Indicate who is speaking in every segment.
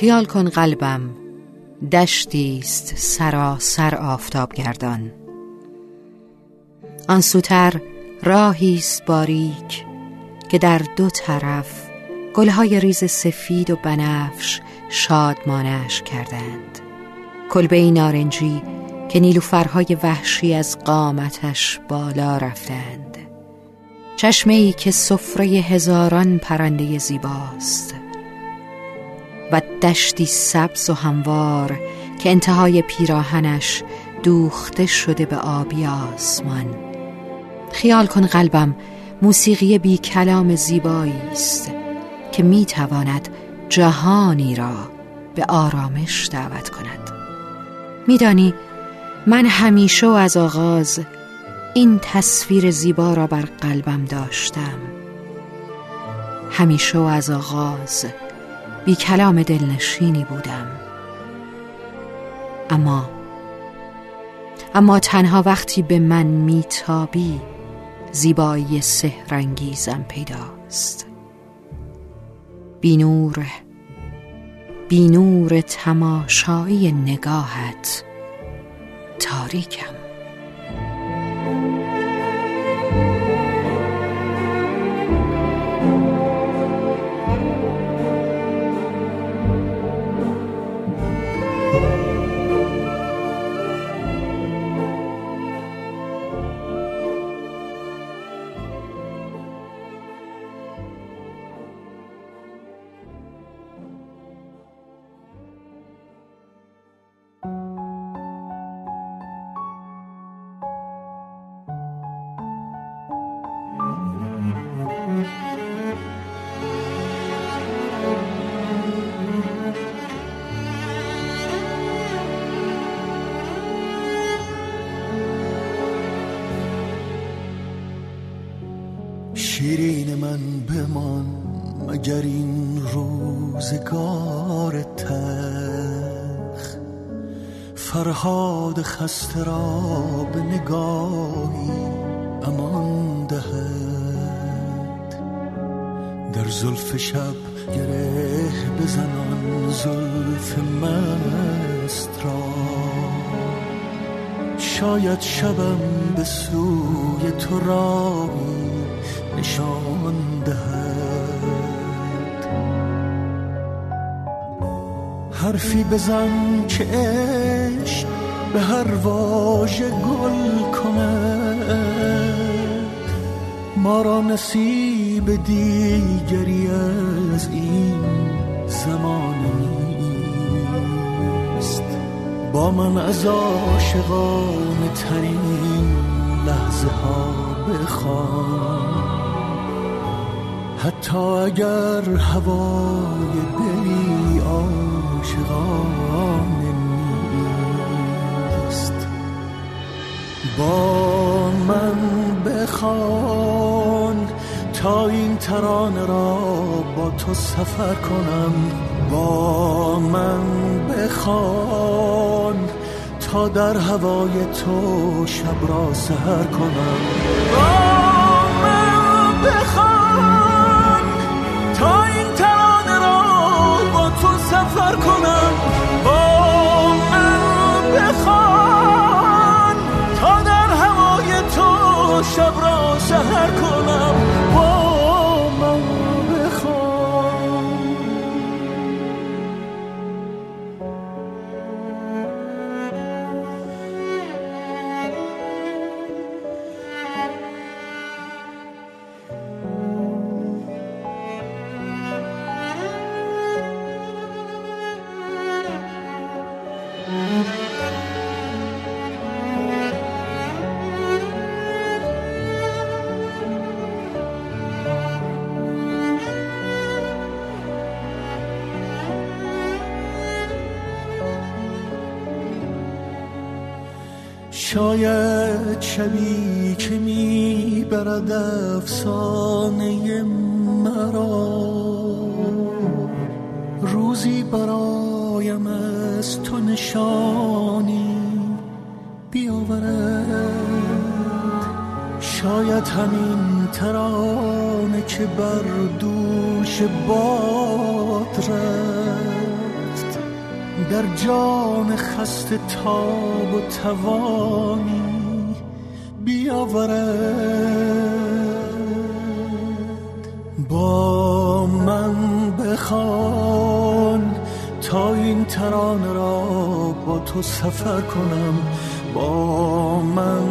Speaker 1: خیال کن قلبم دشتی است سراسر آفتاب گردان. آن سوتر راهی است باریک که در دو طرف گلهای ریز سفید و بنفش شادمانش کردند. کلبه نارنجی که نیلوفرهای وحشی از قامتش بالا رفتند. چشمه ای که سفره هزاران پرنده زیباست. و دشتی سبز و هموار که انتهای پیراهنش دوخته شده به آبی آسمان. خیال کن قلبم موسیقی بی کلام زیبایی است که می تواند جهانی را به آرامش دعوت کند. میدانی من همیشه و از آغاز این تصویر زیبا را بر قلبم داشتم. همیشه و از آغاز بی کلام دلنشینی بودم. اما اما تنها وقتی به من میتابی زیبایی سهرنگیزم پیداست. بینور بینور تماشایی نگاهت تاریکم.
Speaker 2: بمان مگر این روزگار تخ فرهاد خسته را به نگاهی امان دهد. در زلف شب گره بزنان زلف مست را. شاید شبم به سوی تو راهی نشان دهد حرفی بزن که عشق به هر واژه گل کند. ما را نصیب دیگری از این زمان نیست. با من از عاشقان ترین لحظه ها بخوان. حتی اگر هوای دلی عاشقانه نیست. با من بخوان تا این ترانه را با تو سفر کنم. با من بخوان تا در هوای تو شب را سهر کنم. شب را سهر کنم. شاید شبی که می‌برد افسانه مرا. روزی برایم از تو نشانی بیاورد. شاید همین ترانه که بر دوش باد رفت. در جان خسته تاب و توانی بیاورد. با من بخوان تا این ترانه را با تو سفر کنم. با من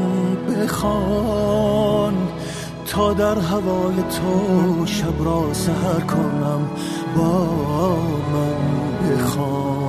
Speaker 2: بخوان تا در هوای تو شب را سهر کنم. با من بخوان.